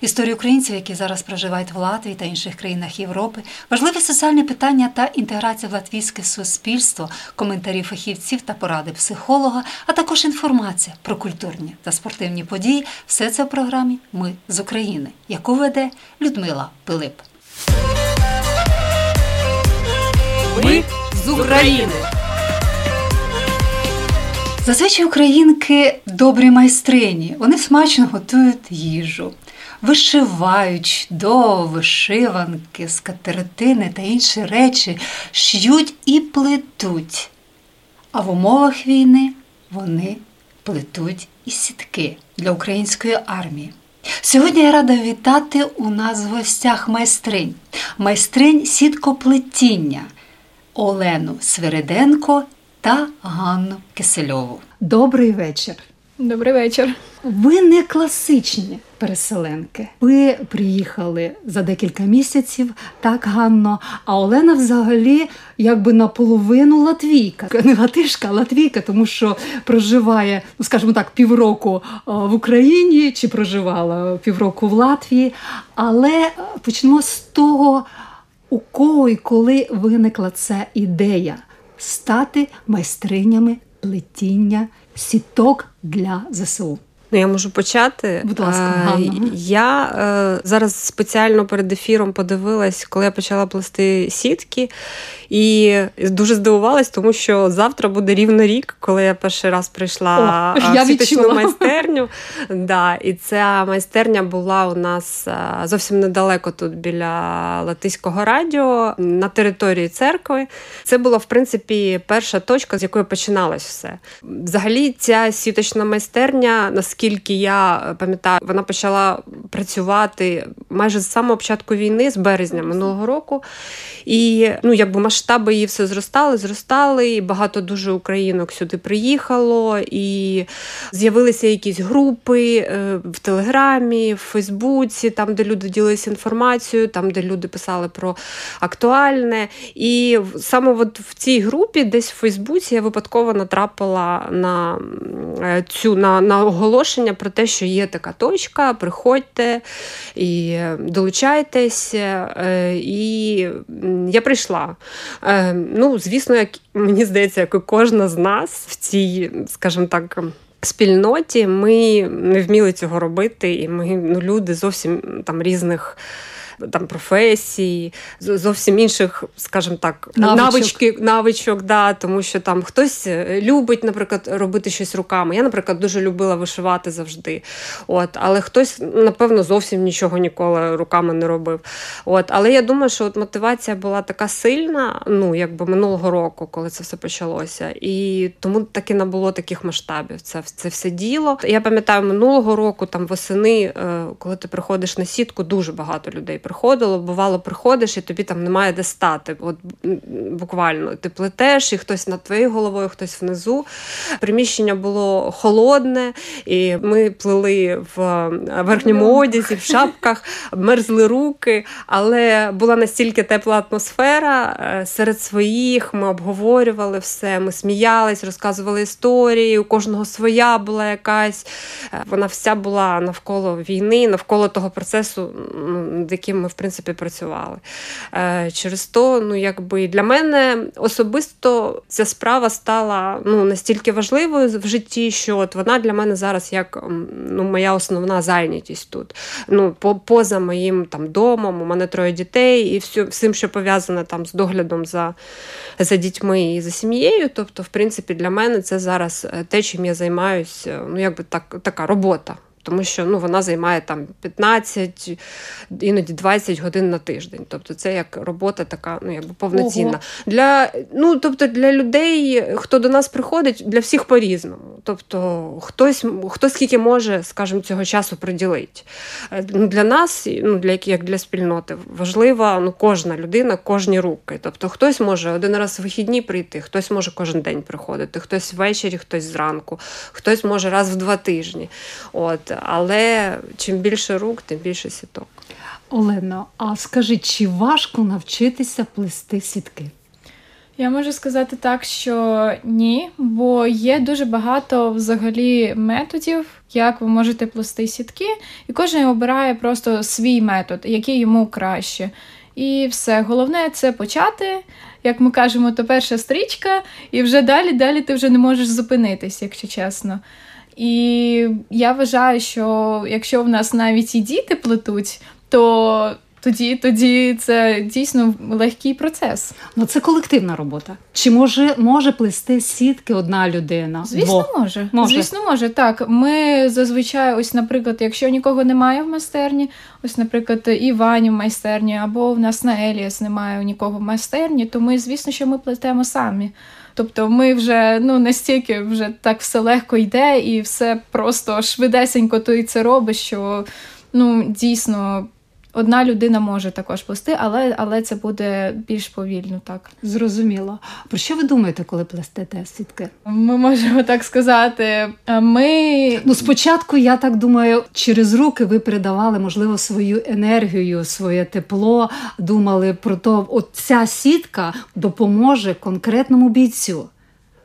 Історії українців, які зараз проживають в Латвії та інших країнах Європи, важливі соціальні питання та інтеграція в латвійське суспільство, коментарі фахівців та поради психолога, а також інформація про культурні та спортивні події. Все це в програмі Ми з України, яку веде Людмила Пилип. Ми з України. Зазвичай українки добрі майстрині. Вони смачно готують їжу вишивають до вишиванки, скатертини та інші речі, ш'ють і плетуть. А в умовах війни вони плетуть і сітки для української армії. Сьогодні я рада вітати у нас в гостях майстринь, майстринь сіткоплетіння Олену Свириденко та Ганну Кисельову. Добрий вечір. Добрий вечір. Ви не класичні переселенки. Ви приїхали за декілька місяців, так Ганно. А Олена взагалі якби наполовину латвійка. Не латишка, а латвійка, тому що проживає, ну скажімо так, півроку в Україні чи проживала півроку в Латвії. Але почнемо з того, у кого і коли виникла ця ідея стати майстринями плетіння сіток для ЗСУ. Ну, я можу почати. Будь ласка, е, я е, зараз спеціально перед ефіром подивилась, коли я почала плести сітки, і дуже здивувалась, тому що завтра буде рівно рік, коли я перший раз прийшла О, в сіточну майстерню. Да, І ця майстерня була у нас зовсім недалеко тут біля Латиського радіо на території церкви. Це була, в принципі, перша точка, з якої починалось все. Взагалі, ця сіточна майстерня, наскільки я пам'ятаю, вона почала працювати майже з самого початку війни, з березня минулого року. І ну, якби масштаби її все зростали, зростали, і багато дуже українок сюди приїхало, і з'явилися якісь групи е, в Телеграмі, в Фейсбуці, там, де люди ділилися інформацією, там, де люди писали про актуальне. І саме от в цій групі, десь в Фейсбуці, я випадково натрапила на е, цю на, на оголошення про те, що є така точка, приходьте і долучайтесь. Е, і я прийшла. Е, ну, звісно, як мені здається, як і кожна з нас в цій, скажімо так. Спільноті ми не вміли цього робити, і ми ну, люди зовсім там різних там професій, зовсім інших, скажімо так, навичок, навички, навичок, да, тому що там хтось е, любить, наприклад, робити щось руками. Я, наприклад, дуже любила вишивати завжди. От, Але хтось, напевно, зовсім нічого ніколи руками не робив. От, Але я думаю, що от мотивація була така сильна, ну, якби минулого року, коли це все почалося. І тому таки набуло таких масштабів. Це це все діло. Я пам'ятаю, минулого року, там восени, е, коли ти приходиш на сітку, дуже багато людей приходило, бувало, приходиш, і тобі там немає де стати. От Буквально ти плетеш, і хтось над твоєю головою, хтось внизу. Приміщення було холодне, і ми плели в верхньому одязі, в шапках, мерзли руки, але була настільки тепла атмосфера е, серед своїх. Ми обговорювали все, ми сміялись, розказували історії. У кожного своя була якась. Е, вона вся була навколо війни, навколо того процесу, над яким ми в принципі працювали. Е, через то, ну якби для мене особисто ця справа стала ну настільки важливою в житті, що от вона для мене зараз як ну, моя основна зайнятість тут. Ну, по, Поза моїм там домом, у мене троє дітей і всю, всім, що пов'язане там з доглядом за за дітьми і за сім'єю. Тобто, в принципі, для мене це зараз е, те, чим я займаюся, ну якби так, така робота тому що ну, вона займає там 15, іноді 20 годин на тиждень. Тобто це як робота така, ну якби повноцінна. Ого. Для ну, тобто для людей, хто до нас приходить, для всіх по-різному. Тобто хтось хто скільки може, скажімо, цього часу приділити. Е, ну, для нас, ну для як для спільноти, важлива ну, кожна людина, кожні руки. Тобто хтось може один раз в вихідні прийти, хтось може кожен день приходити, хтось ввечері, хтось зранку, хтось може раз в два тижні. От, Але чим більше рук, тим більше сіток. Олено, а скажи, чи важко навчитися плести сітки? Я можу сказати так, що ні, бо є дуже багато взагалі методів, як ви можете плести сітки, і кожен обирає просто свій метод, який йому краще. І все. Головне це почати. Як ми кажемо, то перша стрічка, і вже далі, далі ти вже не можеш зупинитись, якщо чесно. І я вважаю, що якщо в нас навіть і діти плетуть, то тоді тоді це дійсно легкий процес. Ну це колективна робота. Чи може може плести сітки одна людина? Звісно, може. може. Звісно, може. Так. Ми зазвичай, ось, наприклад, якщо нікого немає в майстерні, ось, наприклад, Івані в майстерні, або в нас на Еліас немає нікого в майстерні, то ми, звісно, що ми плетемо самі. Тобто ми вже ну настільки вже так все легко йде, і все просто швидесенько ти це робиш, що ну дійсно Одна людина може також плести, але але це буде більш повільно. Так зрозуміло. Про що ви думаєте, коли плестете сітки? Ми можемо так сказати. Ми ну спочатку, я так думаю, через руки ви передавали можливо свою енергію, своє тепло. Думали про то, от ця сітка допоможе конкретному бійцю.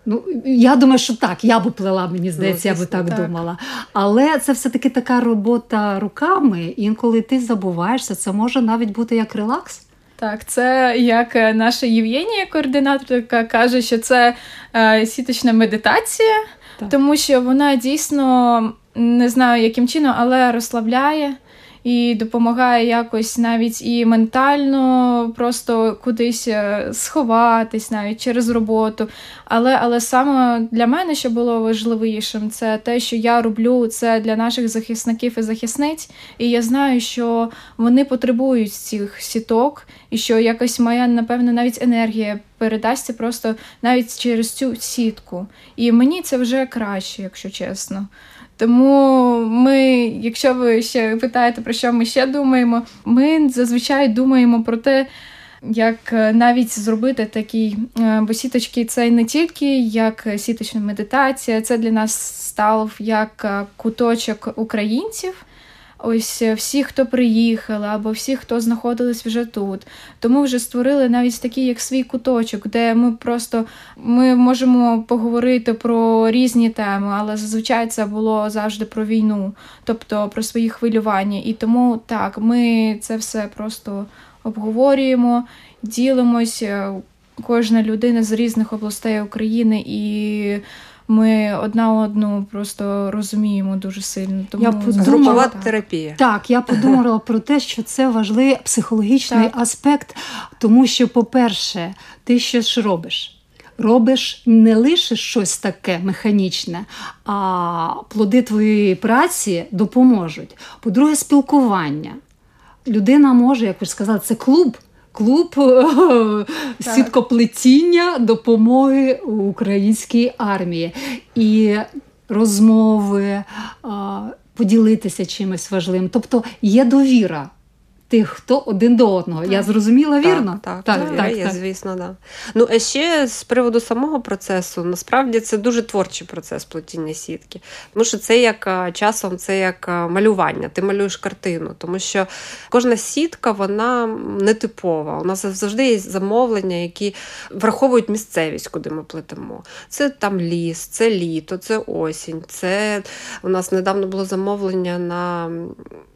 Ну, я думаю, що так, я би плела, мені здається, ну, я би так, так думала. Але це все-таки така робота руками, інколи ти забуваєшся, це може навіть бути як релакс. Так, це як е, наша Євгенія, координаторка, каже, що це е, сіточна медитація, так. тому що вона дійсно не знаю, яким чином, але розслабляє і допомагає якось навіть і ментально просто кудись е, сховатись навіть через роботу. Але але саме для мене, що було важливішим, це те, що я роблю це для наших захисників і захисниць, і я знаю, що вони потребують цих сіток, і що якось моя, напевно, навіть енергія передасться просто навіть через цю сітку. І мені це вже краще, якщо чесно. Тому ми, якщо ви ще питаєте, про що ми ще думаємо, ми зазвичай думаємо про те, як е, навіть зробити такі, е, бо сіточки це не тільки як сіточна медитація, це для нас став як е, куточок українців ось е, всі, хто приїхали, або всі, хто знаходились вже тут. Тому вже створили навіть такий, як свій куточок, де ми просто ми можемо поговорити про різні теми, але зазвичай це було завжди про війну, тобто про свої хвилювання. І тому так, ми це все просто обговорюємо, ділимося. Кожна людина з різних областей України і ми одна одну просто розуміємо дуже сильно. Тому я подумала, так. терапія. Так, я подумала про те, що це важливий психологічний так. аспект, тому що, по-перше, ти щось робиш. Робиш не лише щось таке механічне, а плоди твоєї праці допоможуть. По-друге, спілкування. Людина може, як ви ж сказали, це клуб клуб е, сіткоплетіння допомоги українській армії і розмови, поділитися чимось важливим. Тобто є довіра тих, хто один до одного. Так. Я зрозуміла вірно? Так, так, так, так, так. звісно, да. Ну а ще з приводу самого процесу, насправді це дуже творчий процес плетіння сітки. Тому що це як часом це як малювання. Ти малюєш картину, тому що кожна сітка вона нетипова. У нас завжди є замовлення, які враховують місцевість, куди ми плетемо. Це там ліс, це літо, це осінь. Це у нас недавно було замовлення на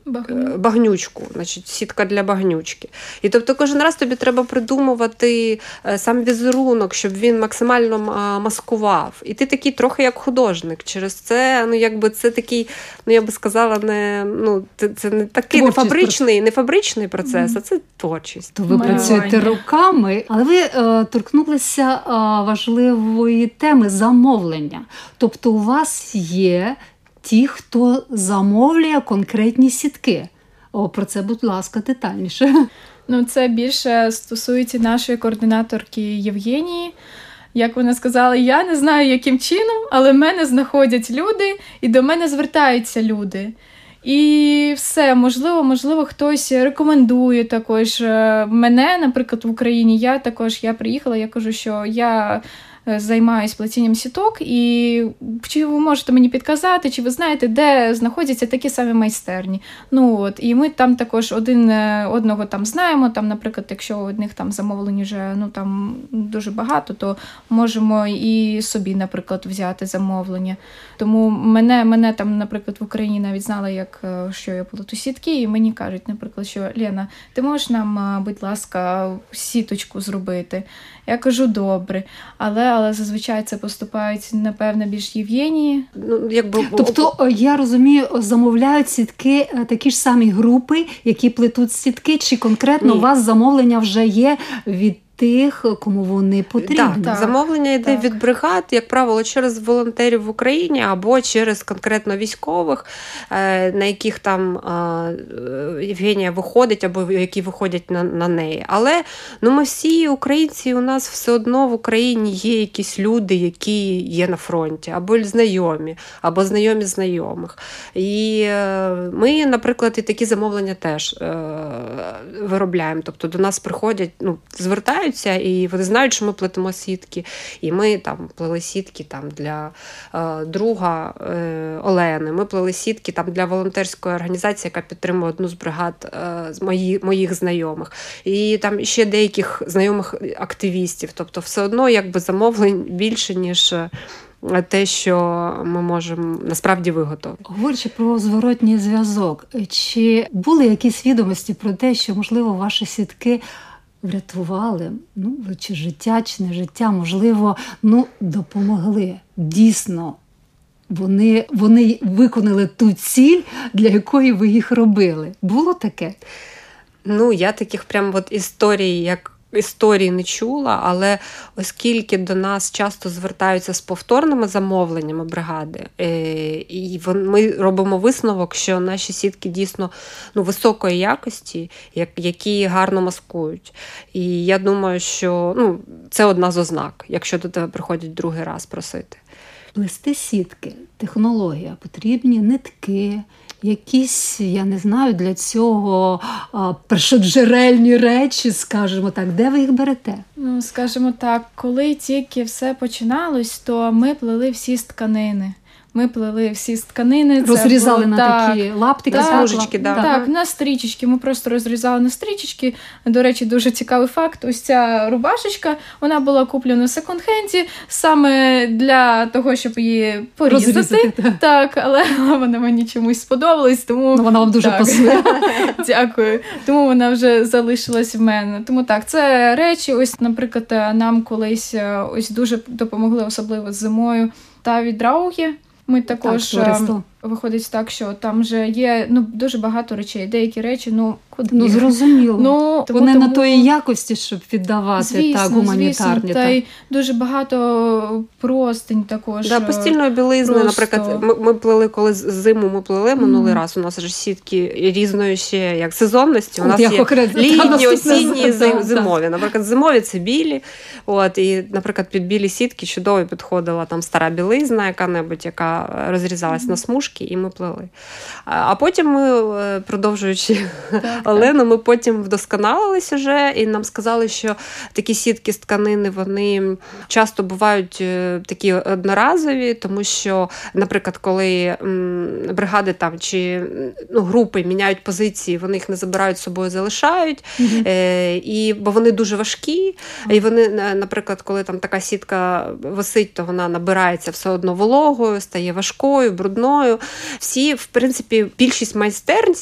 Багню. багнючку, значить, сітка для багнючки. І тобто кожен раз тобі треба придумувати е, сам візерунок, щоб він максимально маскував. І ти такий трохи як художник. Через це, ну якби це такий, ну я би сказала, не ну це не такий не фабричний, не фабричний процес, mm-hmm. а це творчість. То ви Малювання. працюєте руками, але ви е, торкнулися е, важливої теми замовлення. Тобто, у вас є ті, хто замовлює конкретні сітки. О, про це, будь ласка, детальніше. Ну, це більше стосується нашої координаторки Євгенії. Як вона сказала, я не знаю, яким чином, але мене знаходять люди і до мене звертаються люди. І все, можливо, можливо, хтось рекомендує також е, мене, наприклад, в Україні. Я також я приїхала, я кажу, що я. Е, займаюсь плетінням сіток, і чи ви можете мені підказати, чи ви знаєте, де знаходяться такі самі майстерні? Ну от і ми там також один е, одного там знаємо. Там, наприклад, якщо одних там замовлень вже ну там дуже багато, то можемо і собі, наприклад, взяти замовлення. Тому мене мене там, наприклад, в Україні навіть знали, як е, що я плету сітки, і мені кажуть, наприклад, що Лена, ти можеш нам, будь ласка, сіточку зробити? Я кажу добре, але але зазвичай це поступають, напевно, більш Євгенії. Ну, якби... Тобто, я розумію, замовляють сітки е, такі ж самі групи, які плетуть сітки, чи конкретно Ні. у вас замовлення вже є від тих, кому вони потрібні. Так, так. Замовлення йде так. від бригад, як правило, через волонтерів в Україні або через конкретно військових, е, на яких там е, Євгенія виходить, або які виходять на на неї. Але ну, ми всі українці, у нас все одно в Україні є якісь люди, які є на фронті, або знайомі, або знайомі знайомих. І е, ми, наприклад, і такі замовлення теж виробляємо. Тобто до нас приходять, ну, звертають навчаються, і вони знають, що ми плетемо сітки. І ми там плели сітки там для е, друга е, Олени. Ми плели сітки там для волонтерської організації, яка підтримує одну з бригад е, з мої, моїх знайомих. І там ще деяких знайомих активістів. Тобто, все одно якби замовлень більше, ніж. Е, те, що ми можемо насправді виготовити. Говорячи про зворотній зв'язок, чи були якісь відомості про те, що можливо ваші сітки врятували, ну, чи життя, чи не життя, можливо, ну, допомогли. Дійсно, вони вони виконали ту ціль, для якої ви їх робили. Було таке? Ну, я таких прям от історій, як історії не чула, але оскільки до нас часто звертаються з повторними замовленнями бригади, е, і ми робимо висновок, що наші сітки дійсно ну, високої якості, які гарно маскують. І я думаю, що ну, це одна з ознак, якщо до тебе приходять другий раз просити. Плести сітки, технологія, потрібні нитки, якісь, я не знаю, для цього першоджерельні речі, скажімо так, де ви їх берете? Ну, скажімо так, коли тільки все починалось, то ми плели всі з тканини. Ми плели всі з тканини. Розрізали було, на так, такі лаптики, так, смужечки. Да. Так, на стрічечки. Ми просто розрізали на стрічечки. До речі, дуже цікавий факт. Ось ця рубашечка вона була куплена в секонд-хенді саме для того, щоб її порізати. Розрізати, так. так, але вона мені чомусь сподобалась. Тому ну, вона вам дуже так. пасує. Дякую. Тому вона вже залишилась в мене. Тому так, це речі. Ось, наприклад, нам колись е, ось дуже допомогли, особливо зимою. Та від Драуги. Ми також так, виходить так, що там вже є ну дуже багато речей. Деякі речі, ну куди ну зрозуміло. Ну тому, вони тому... на тої якості, щоб віддавати звісно, так гуманітарні. Звісно, та й дуже багато простень також. Да, постільної білизни, Просто... наприклад, ми, ми плели коли зиму. Ми плели минулий mm. раз. У нас вже сітки різної ще як сезонності. У нас От, є літні, осінні, зим, зимові. Наприклад, зимові це білі. От і, наприклад, під білі сітки чудово підходила там стара білизна, яка-небудь, яка розрізалась mm. на смужки і ми плели. А потім ми, е, продовжуючи так, Олену, ми потім вдосконалились вже, і нам сказали, що такі сітки з тканини вони часто бувають е, такі одноразові, тому що, наприклад, коли бригади там чи ну, групи міняють позиції, вони їх не забирають з собою, залишають, угу. і, бо вони дуже важкі. І вони, наприклад, коли там така сітка висить, то вона набирається все одно вологою, стає важкою, брудною всі, в принципі, більшість майстерн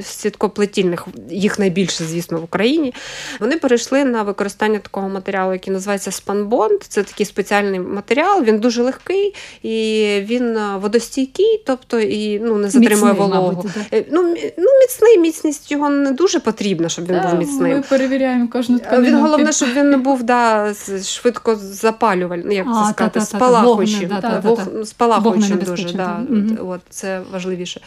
сіткоплетільних, їх найбільше, звісно, в Україні, вони перейшли на використання такого матеріалу, який називається спанбонд. Це такий спеціальний матеріал, він дуже легкий і він е, водостійкий, тобто і ну, не затримує міцний, вологу. Мабуть, е, ну, ну, Міцний, міцність його не дуже потрібна, щоб він да, був міцним. Ми перевіряємо кожну тканину. Він головне, щоб він не був да, швидко запалювальний, як це сказати, спалахуючим. Спалахуючим дуже. Да. От це важливіше.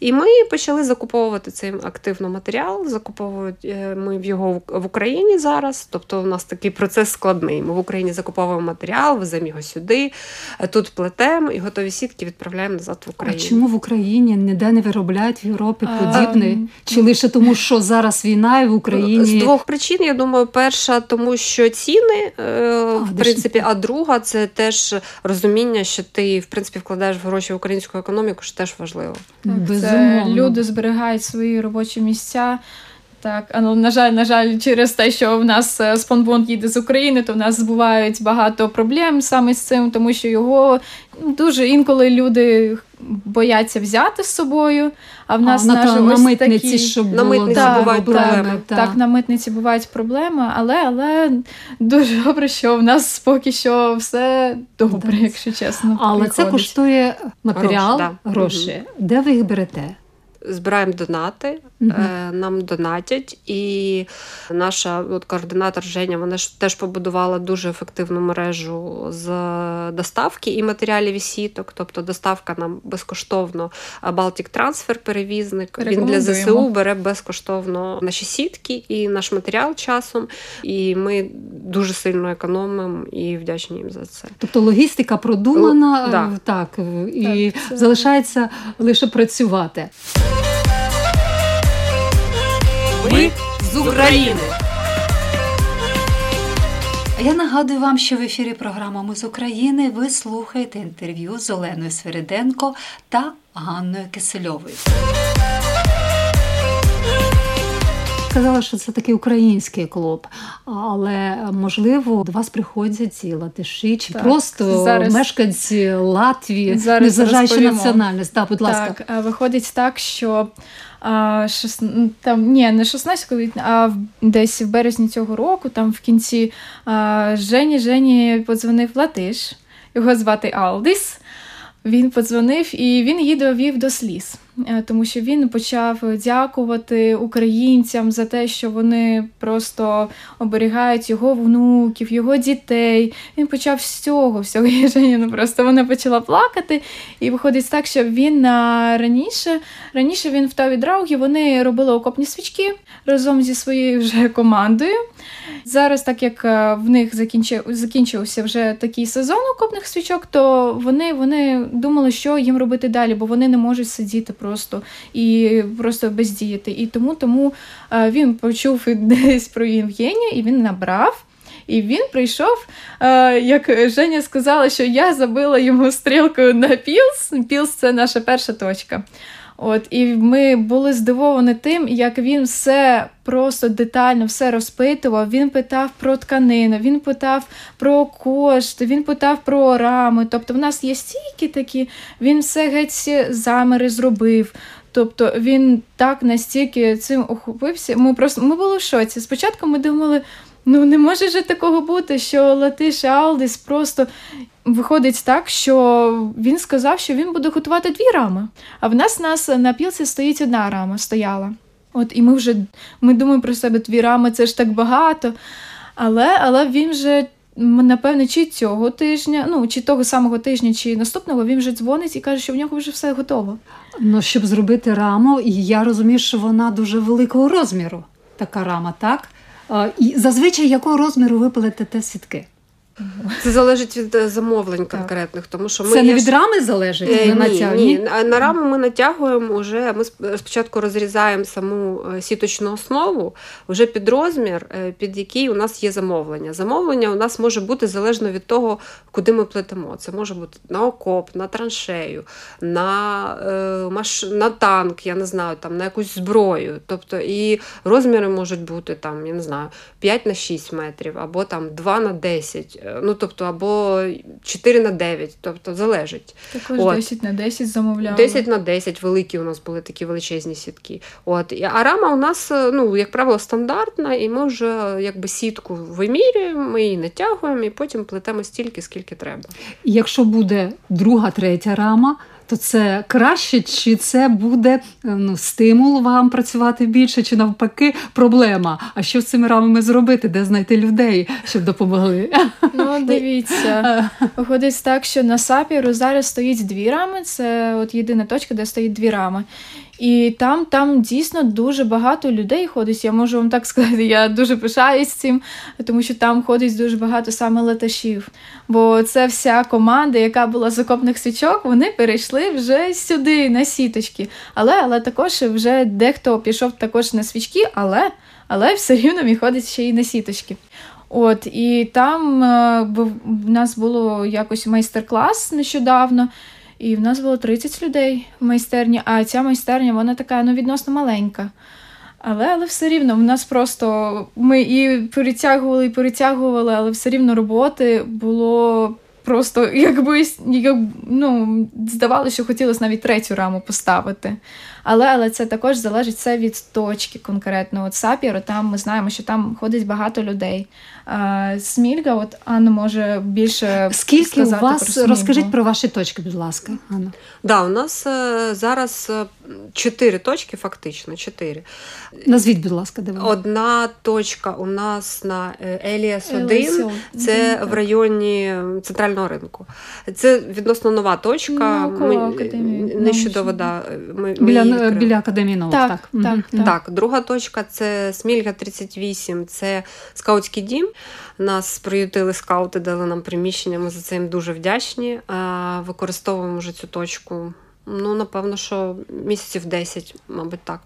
І ми почали закуповувати цей активно матеріал. Закуповують е, ми його в Україні зараз. Тобто, у нас такий процес складний. Ми в Україні закуповуємо матеріал, веземо його сюди, е, тут плетемо і готові сітки відправляємо назад в Україну. А чому в Україні ніде не виробляють в Європі А, подібне? ем, Чи лише тому, що зараз війна і в Україні З двох причин, я думаю, перша, тому що ціни, е, в дешеві. принципі, а друга це теж розуміння, що ти в принципі вкладаєш гроші в українську економіку, що теж важливо. Так, Безумовно. це люди зберігають свої робочі місця. Так, а ну на жаль, на жаль, через те, що в нас е, спонбонд їде з України, то в нас бувають багато проблем саме з цим, тому що його дуже інколи люди бояться взяти з собою. А в нас а, на, на митниці, такі... щоб На митниці так, бувають проблеми. Так, Так, на митниці бувають проблеми, але, але дуже добре, що в нас поки що все добре, Так. якщо чесно. Але це коштує матеріал, Гроші, да. гроші. Де ви їх берете? Збираємо донати, Е, нам донатять, і наша от, координатор Женя вона ж теж побудувала дуже ефективну мережу з доставки і матеріалів і сіток. Тобто доставка нам безкоштовно а Baltic Transfer, перевізник. Він для ЗСУ бере безкоштовно наші сітки і наш матеріал часом. І ми дуже сильно економимо і вдячні їм за це. Тобто логістика продумана, да. е, так, е, і Так, це- залишається лише працювати. Ми з України. Я нагадую вам, що в ефірі програма Ми з України ви слухаєте інтерв'ю з Оленою Свириденко та Ганною Кисельовою. Сказала, що це такий український клуб, але можливо до вас приходять і латиші, чи Так, просто зараз- мешканці Латвії, Зараз незважаючи національність. Так, будь ласка. Так, виходить так, що а, шест... там, ні, не 16 квітня, а десь в березні цього року, там в кінці а, Жені Жені подзвонив Латиш, його звати Алдис. Він подзвонив і він її довів до сліз, тому що він почав дякувати українцям за те, що вони просто оберігають його внуків, його дітей. Він почав з цього всього. І ну, просто вона почала плакати. І виходить так, що він а, раніше, раніше він в Таві Драугі вони робили окопні свічки разом зі своєю вже командою. Зараз, так як е, в них закінчив, закінчився вже такий сезон окопних свічок, то вони, вони думали, що їм робити далі, бо вони не можуть сидіти просто і просто бездіяти. І тому, тому е, він почув десь про Євгенію, і він набрав. І він прийшов, е, як Женя сказала, що я забила йому стрілкою на Пілс. Пілс це наша перша точка. От, і ми були здивовані тим, як він все просто детально все розпитував. Він питав про тканину, він питав про кошти, він питав про рами. Тобто, в нас є стійки такі, він все геть всі заміри зробив. Тобто він так настільки цим охопився. Ми просто ми були в шоці. Спочатку ми думали. Ну, не може же такого бути, що Латиш Алдис просто виходить так, що він сказав, що він буде готувати дві рами. А в нас нас на пілці стоїть одна рама стояла. От і ми вже ми думаємо про себе дві рами, це ж так багато. Але, але він вже. Напевне, чи цього тижня, ну чи того самого тижня, чи наступного він вже дзвонить і каже, що в нього вже все готово. Ну, щоб зробити раму, і я розумію, що вона дуже великого розміру, така рама, так? І зазвичай якого розміру ви плетете сітки? Це залежить від е, замовлень конкретних, тому що ми Це не від ж- рами залежить? Е, Ви ні, ні, на- раму ми натягуємо вже. Ми сп- спочатку розрізаємо саму е, сіточну основу, вже під розмір, е, під який у нас є замовлення. Замовлення у нас може бути залежно від того, куди ми плетемо. Це може бути на окоп, на траншею, на, маш... на танк, я не знаю, там, на якусь зброю. Тобто і розміри можуть бути там, я не знаю, 5 на 6 метрів, або там 2 на 10, е, ну тобто, або 4 на 9, тобто залежить. Також От. 10 на 10 замовляли. 10 на 10 великі у нас були такі величезні сітки. От. А рама у нас, е, ну, як правило, стандартна, і ми вже е, якби сітку вимірюємо, ми її натягуємо і потім плетемо стільки, скільки треба. І Якщо буде друга, третя рама, то це краще, чи це буде ну, стимул вам працювати більше, чи навпаки проблема? А що з цими рамами зробити? Де знайти людей, щоб допомогли? Ну, дивіться, виходить так, що на сапіру зараз стоїть дві рами. Це от єдина точка, де стоїть дві рами. І там там дійсно дуже багато людей ходить. Я можу вам так сказати, я дуже пишаюсь цим, тому що там ходить дуже багато саме леташів. Бо це вся команда, яка була з окопних свічок, вони перейшли вже сюди, на сіточки. Але але також вже дехто пішов також на свічки, але але все рівно він ходить ще й на сіточки. От, І там е, в нас було якось майстер-клас нещодавно. І в нас було 30 людей в майстерні, а ця майстерня вона така ну, відносно маленька. Але але все рівно в нас просто ми і перетягували, і перетягували, але все рівно роботи було просто якби як, ну, здавалося, що хотілося навіть третю раму поставити. Але але це також залежить все від точки конкретно. От Сапіру, там ми знаємо, що там ходить багато людей. А, Смільга, от Анна може більше скільки сказати у вас про розкажіть про ваші точки, будь ласка, Анна. Да, у нас е, зараз е, чотири точки, фактично чотири. Назвіть, будь ласка, де ви? Одна точка у нас на е, Еліас 1, це один, в районі центрального ринку. Це відносно нова точка. Научна. да, ми, ми Біля, її відкрили. біля академії наук. Так, Так, так, так. Так, друга точка це Смільга 38, це скаутський дім. Нас приютили скаути, дали нам приміщення. Ми за це їм дуже вдячні. Використовуємо вже цю точку. Ну, напевно, що місяців 10, мабуть, так.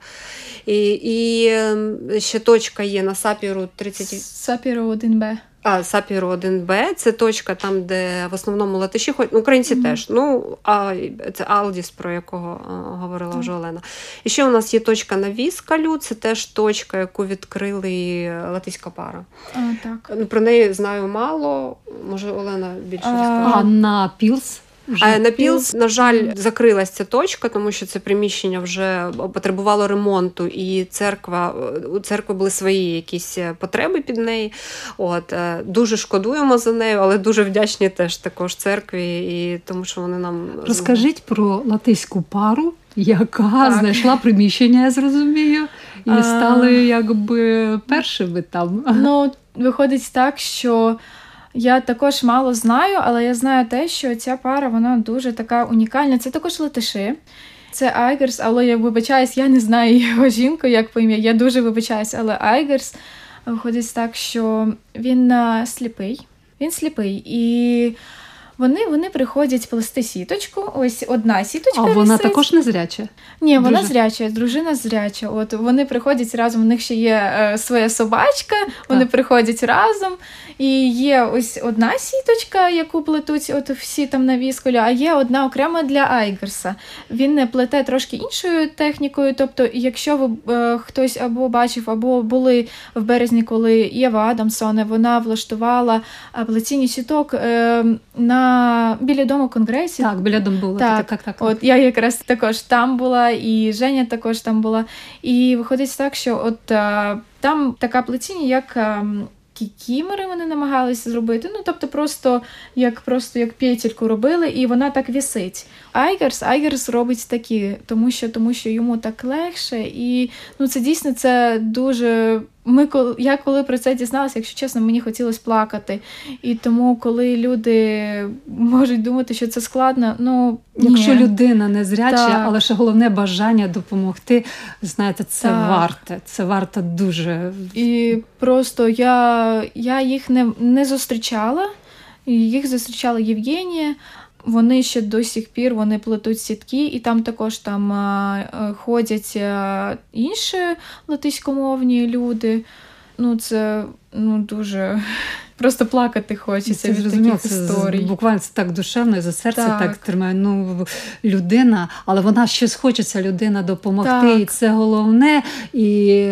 І, і ем, ще точка є на Сапіру 30... Сапіру 1Б. А, Сапіру 1Б це точка там, де в основному латиші ходять. Ну, українці Мгм. теж. Ну, а це Алдіс, про якого а, говорила вже Олена. І ще у нас є точка на Віскалю, це теж точка, яку відкрили латиська пара. А, так. Ну, Про неї знаю мало. Може, Олена більше А, розкаже. А на Пілс? А на Пілс, на жаль, закрилась ця точка, тому що це приміщення вже потребувало ремонту, і церква у церкви були свої якісь потреби під неї. От е, дуже шкодуємо за нею, але дуже вдячні теж також церкві, і тому що вони нам Розкажіть про латиську пару, яка Так. знайшла приміщення, я зрозумію, і А. стали якби першими там. Ну, виходить так, що я також мало знаю, але я знаю те, що ця пара вона дуже така унікальна. Це також латиши. Це Айгерс, але я вибачаюсь, я не знаю його жінку як по ім'я. Я дуже вибачаюсь, але Айгерс виходить так, що він сліпий. Він сліпий. І вони, вони приходять плести сіточку. Ось одна сіточка. А вона висить. також незряча. Ні, вона зряча, дружина зряча. От вони приходять разом. У них ще є е, своя собачка, вони Так. приходять разом. І є ось одна сіточка, яку плетуть от всі там на вісколі, а є одна окрема для Айгерса. Він не плете трошки іншою технікою. Тобто, якщо ви е, хтось або бачив, або були в березні, коли Єва Адамсон, вона влаштувала е, плетіння сіток е, на біля дому конгресі. Так, біля Домбула. Так, Так, так, так. От я якраз також там була, і Женя також там була. І виходить так, що от а, там така плетіння, як. а, Кікімери вони намагалися зробити. Ну, тобто, просто як просто як петельку робили, і вона так вісить. Айгерс, Айгерс робить такі, тому що тому що йому так легше, і ну це дійсно це дуже. Ми коли я коли про це дізналася, якщо чесно, мені хотілося плакати. І тому, коли люди можуть думати, що це складно, ну Якщо ні. людина незряча, Так. але ще головне бажання допомогти, знаєте, це Так. варте. Це варто дуже. І просто я, я їх не, не зустрічала. Їх зустрічала Євгенія. Вони ще до сих пір вони плетуть сітки, і там також там а, ходять інші латиськомовні люди. Ну, це ну, дуже просто плакати хочеться Це від зрозуміло, таких це історій. буквально це так душевно і за серце так, Так. тримає. Ну людина, але вона щось хочеться людина допомогти, Так. і це головне. І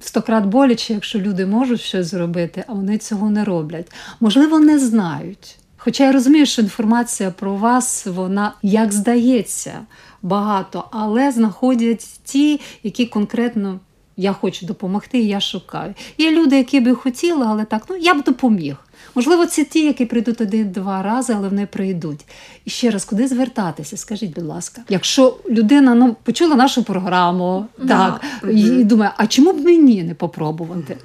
сто крат боляче, якщо люди можуть щось зробити, а вони цього не роблять. Можливо, не знають. Хоча я розумію, що інформація про вас, вона як здається, багато, але знаходять ті, які конкретно. Я хочу допомогти, я шукаю. Є люди, які би хотіли, але так, ну я б допоміг. Можливо, це ті, які прийдуть один-два рази, але вони прийдуть. І ще раз, куди звертатися? Скажіть, будь ласка, якщо людина ну почула нашу програму, так і думає, а чому б мені не попробувати?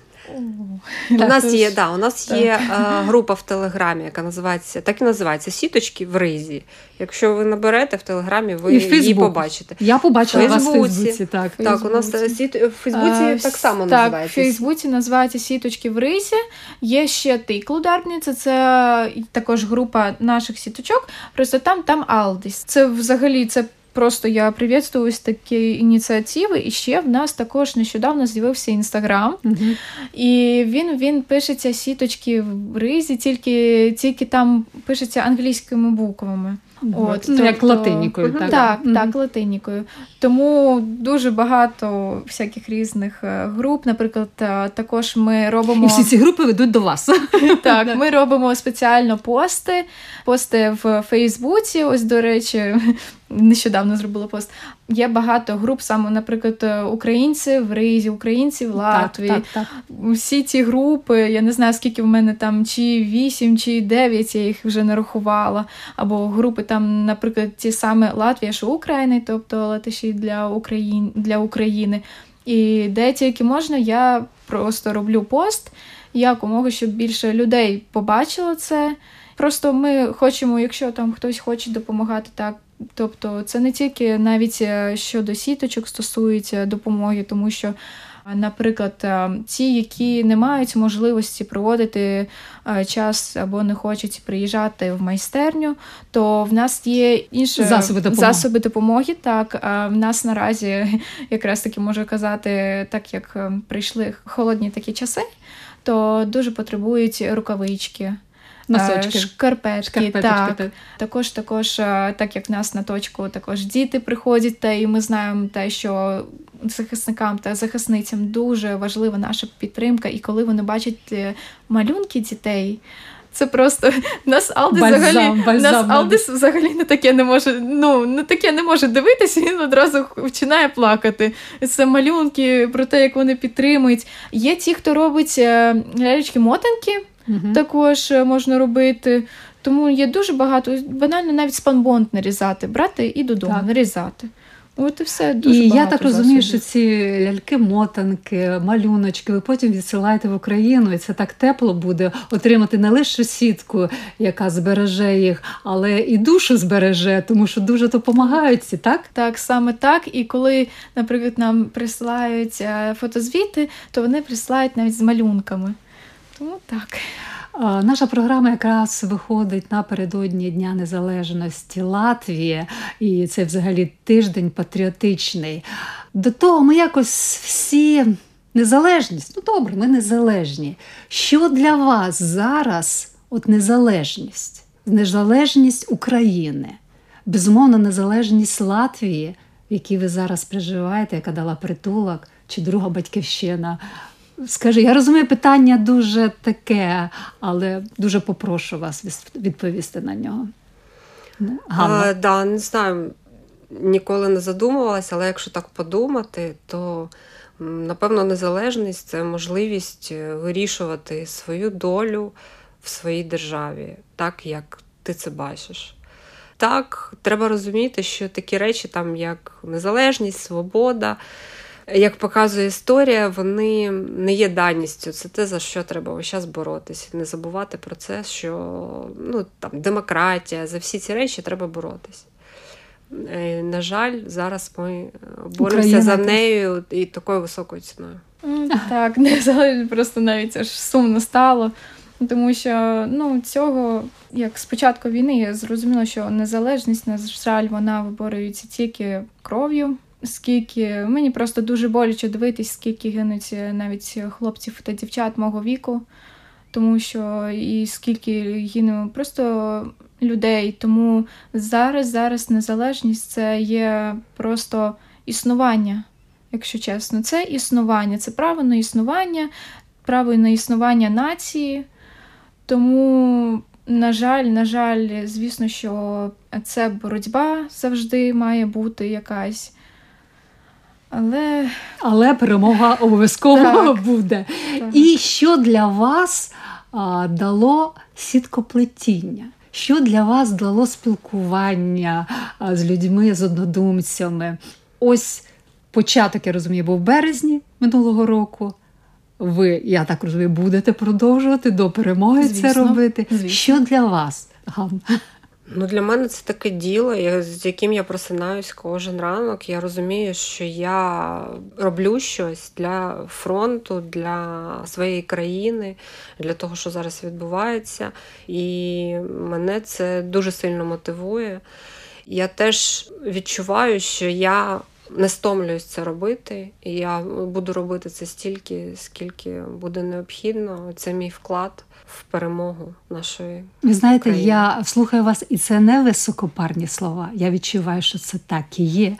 У нас є да, у нас є е, група в Телеграмі, яка називається так і називається Сіточки в ризі. Якщо ви наберете в Телеграмі, ви І в її побачите. Я побачила вас в Фейсбуці. Фейсбуці. Так. Так, у нас е, сіт... в Фейсбуці Е, так само Так, в. Фейсбуці називається Сіточки в рисі. Є ще тикл Ударниця, це також група наших сіточок. Просто там там Алдіс. Це взагалі це. Просто я привітствую ось такі ініціативи. І ще в нас також нещодавно з'явився інстаграм, і він, він пишеться сіточки в ризі, тільки, тільки там пишеться англійськими буквами. От, ну, як тобто- латинікою, так? Так, Мгм. так, латинікою. Тому дуже багато всяких різних е, груп. Наприклад, е, також ми робимо І всі ці групи ведуть до вас. так, ми робимо спеціально пости, пости в Фейсбуці. Ось, до речі, нещодавно зробила пост. Є багато груп, саме, наприклад, е, українці в Ризі, українці в Латвії. Так, так, так. Всі ці групи, я не знаю, скільки в мене там, чи 8, чи 9, я їх вже не рахувала. Або групи там, наприклад, ті саме Латвія, що України, тобто латиші для, Україн, для України. І де тільки можна, я просто роблю пост якомога, щоб більше людей побачило це. Просто ми хочемо, якщо там хтось хоче допомагати, так. Тобто це не тільки навіть е, щодо сіточок стосується допомоги, тому що, наприклад, е, ті, які не мають можливості проводити е, час або не хочуть приїжджати в майстерню, то в нас є інші Засоби допомоги. засоби допомоги. Так, а в нас наразі якраз таки можу казати, так як е, прийшли холодні такі часи, то дуже потребують рукавички. Носочки. Е, Шкарпетки, так. так. Також, також, е, так як в нас на точку також діти приходять, та і ми знаємо те, що захисникам та захисницям дуже важлива наша підтримка, і коли вони бачать е, малюнки дітей. Це просто нас Алдис Бальзам, взагалі бальзам нас Алдис взагалі не таке не може. Ну не таке не може дивитися. Він одразу починає плакати. Це малюнки про те, як вони підтримують. Є ті, хто робить е, мотанки Мгм. також е, можна робити. Тому є дуже багато. Банально навіть спанбонд нарізати, брати і додому Так. нарізати. От і все дуже І я так розумію, що ці ляльки-мотанки, малюночки, ви потім відсилаєте в Україну, і це так тепло буде отримати не лише сітку, яка збереже їх, але і душу збереже, тому що дуже допомагають ці, так? Так, саме так. І коли, наприклад, нам присилають е, фотозвіти, то вони присилають навіть з малюнками. Тому так. Наша програма якраз виходить напередодні Дня Незалежності Латвії, і це взагалі тиждень патріотичний. До того ми якось всі незалежність. Ну добре, ми незалежні. Що для вас зараз от незалежність? Незалежність України, безумовно, незалежність Латвії, в якій ви зараз проживаєте, яка дала притулок, чи друга батьківщина. Скажи, я розумію, питання дуже таке, але дуже попрошу вас відповісти на нього. Ну. А, да, не знаю, ніколи не задумувалася, але якщо так подумати, то напевно незалежність це можливість е, вирішувати свою долю в своїй державі, так як ти це бачиш. Так, треба розуміти, що такі речі, там як незалежність, свобода, як показує історія, вони не є даністю. Це те, за що треба весь час боротися. Не забувати про це, що ну, там, демократія, за всі ці речі треба боротися. Е, На жаль, зараз ми е, боремося Україна за нею і такою високою ціною. Так, не залежить, просто навіть аж сумно стало. Тому що ну, цього, як з початку війни, я зрозуміла, що незалежність, на жаль, вона виборюється тільки кров'ю. Скільки мені просто дуже боляче дивитись, скільки гинуть е, навіть хлопців та дівчат мого віку, тому що і скільки гине просто людей. Тому зараз, зараз незалежність це є просто існування, якщо чесно. Це існування, це право на існування, право на існування нації. Тому, на жаль, на жаль, звісно, що це боротьба завжди має бути якась. Але Але перемога обов'язково Так. буде. Так. І що для вас а, дало сіткоплетіння? Що для вас дало спілкування а, з людьми, з однодумцями? Ось початок, я розумію, був в березні минулого року. Ви, я так розумію, будете продовжувати до перемоги Звісно, це робити. звісно. Що для вас, Ганна? Ну, для мене це таке діло, з яким я просинаюсь кожен ранок. Я розумію, що я роблю щось для фронту, для своєї країни, для того, що зараз відбувається. І мене це дуже сильно мотивує. Я теж відчуваю, що я не стомлююсь це робити, і я буду робити це стільки, скільки буде необхідно. Це мій вклад в перемогу нашої Ви знаєте, України. я слухаю вас, і це не високопарні слова. Я відчуваю, що це так і є.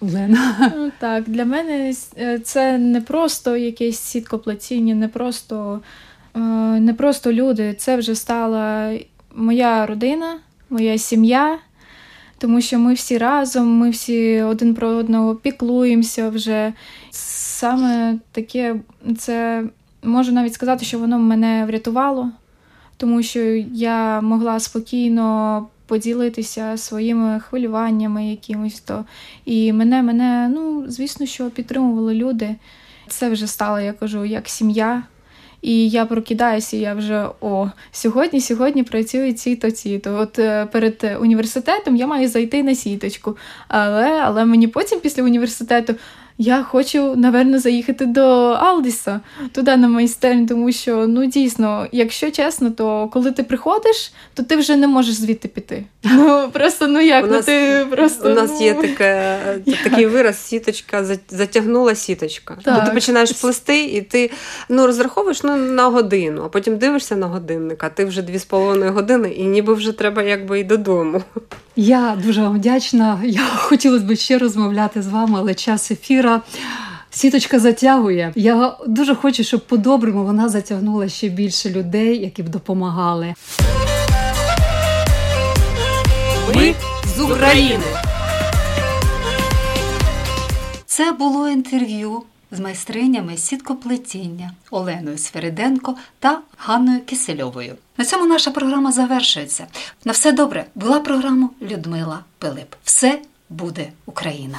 Олена. Ну, так, для мене е, це не просто якесь сіткоплетіння, не просто, е, не просто люди. Це вже стала моя родина, моя сім'я, тому що ми всі разом, ми всі один про одного піклуємося вже. Саме таке, це можу навіть сказати, що воно мене врятувало, тому що я могла спокійно поділитися своїми хвилюваннями якимось то. І мене, мене, ну, звісно, що підтримували люди. Це вже стало, я кажу, як сім'я. І я прокидаюся, і я вже о, сьогодні, сьогодні працюють ці то ці. То от е, перед університетом я маю зайти на сіточку. Але, але мені потім, після університету, я хочу, напевно, заїхати до Алдіса, туди на майстерню, тому що ну дійсно, якщо чесно, то коли ти приходиш, то ти вже не можеш звідти піти. Ну просто ну як У ну нас- ти просто У нас ну... є таке, такий вираз сіточка, затягнула сіточка. Так. Ти починаєш плести, і ти ну, розраховуєш ну, на годину, а потім дивишся на годинник, а ти вже дві з половиною години, і ніби вже треба якби і додому. Я дуже вам вдячна. Я хотілося б ще розмовляти з вами, але час ефіра. Сіточка затягує. Я дуже хочу, щоб по-доброму вона затягнула ще більше людей, які б допомагали. Ми з України. Це було інтерв'ю з майстринями сіткоплетіння Оленою Свериденко та Ганною Кисельовою. На цьому наша програма завершується. На все добре. Була програма Людмила Пилип. Все буде Україна.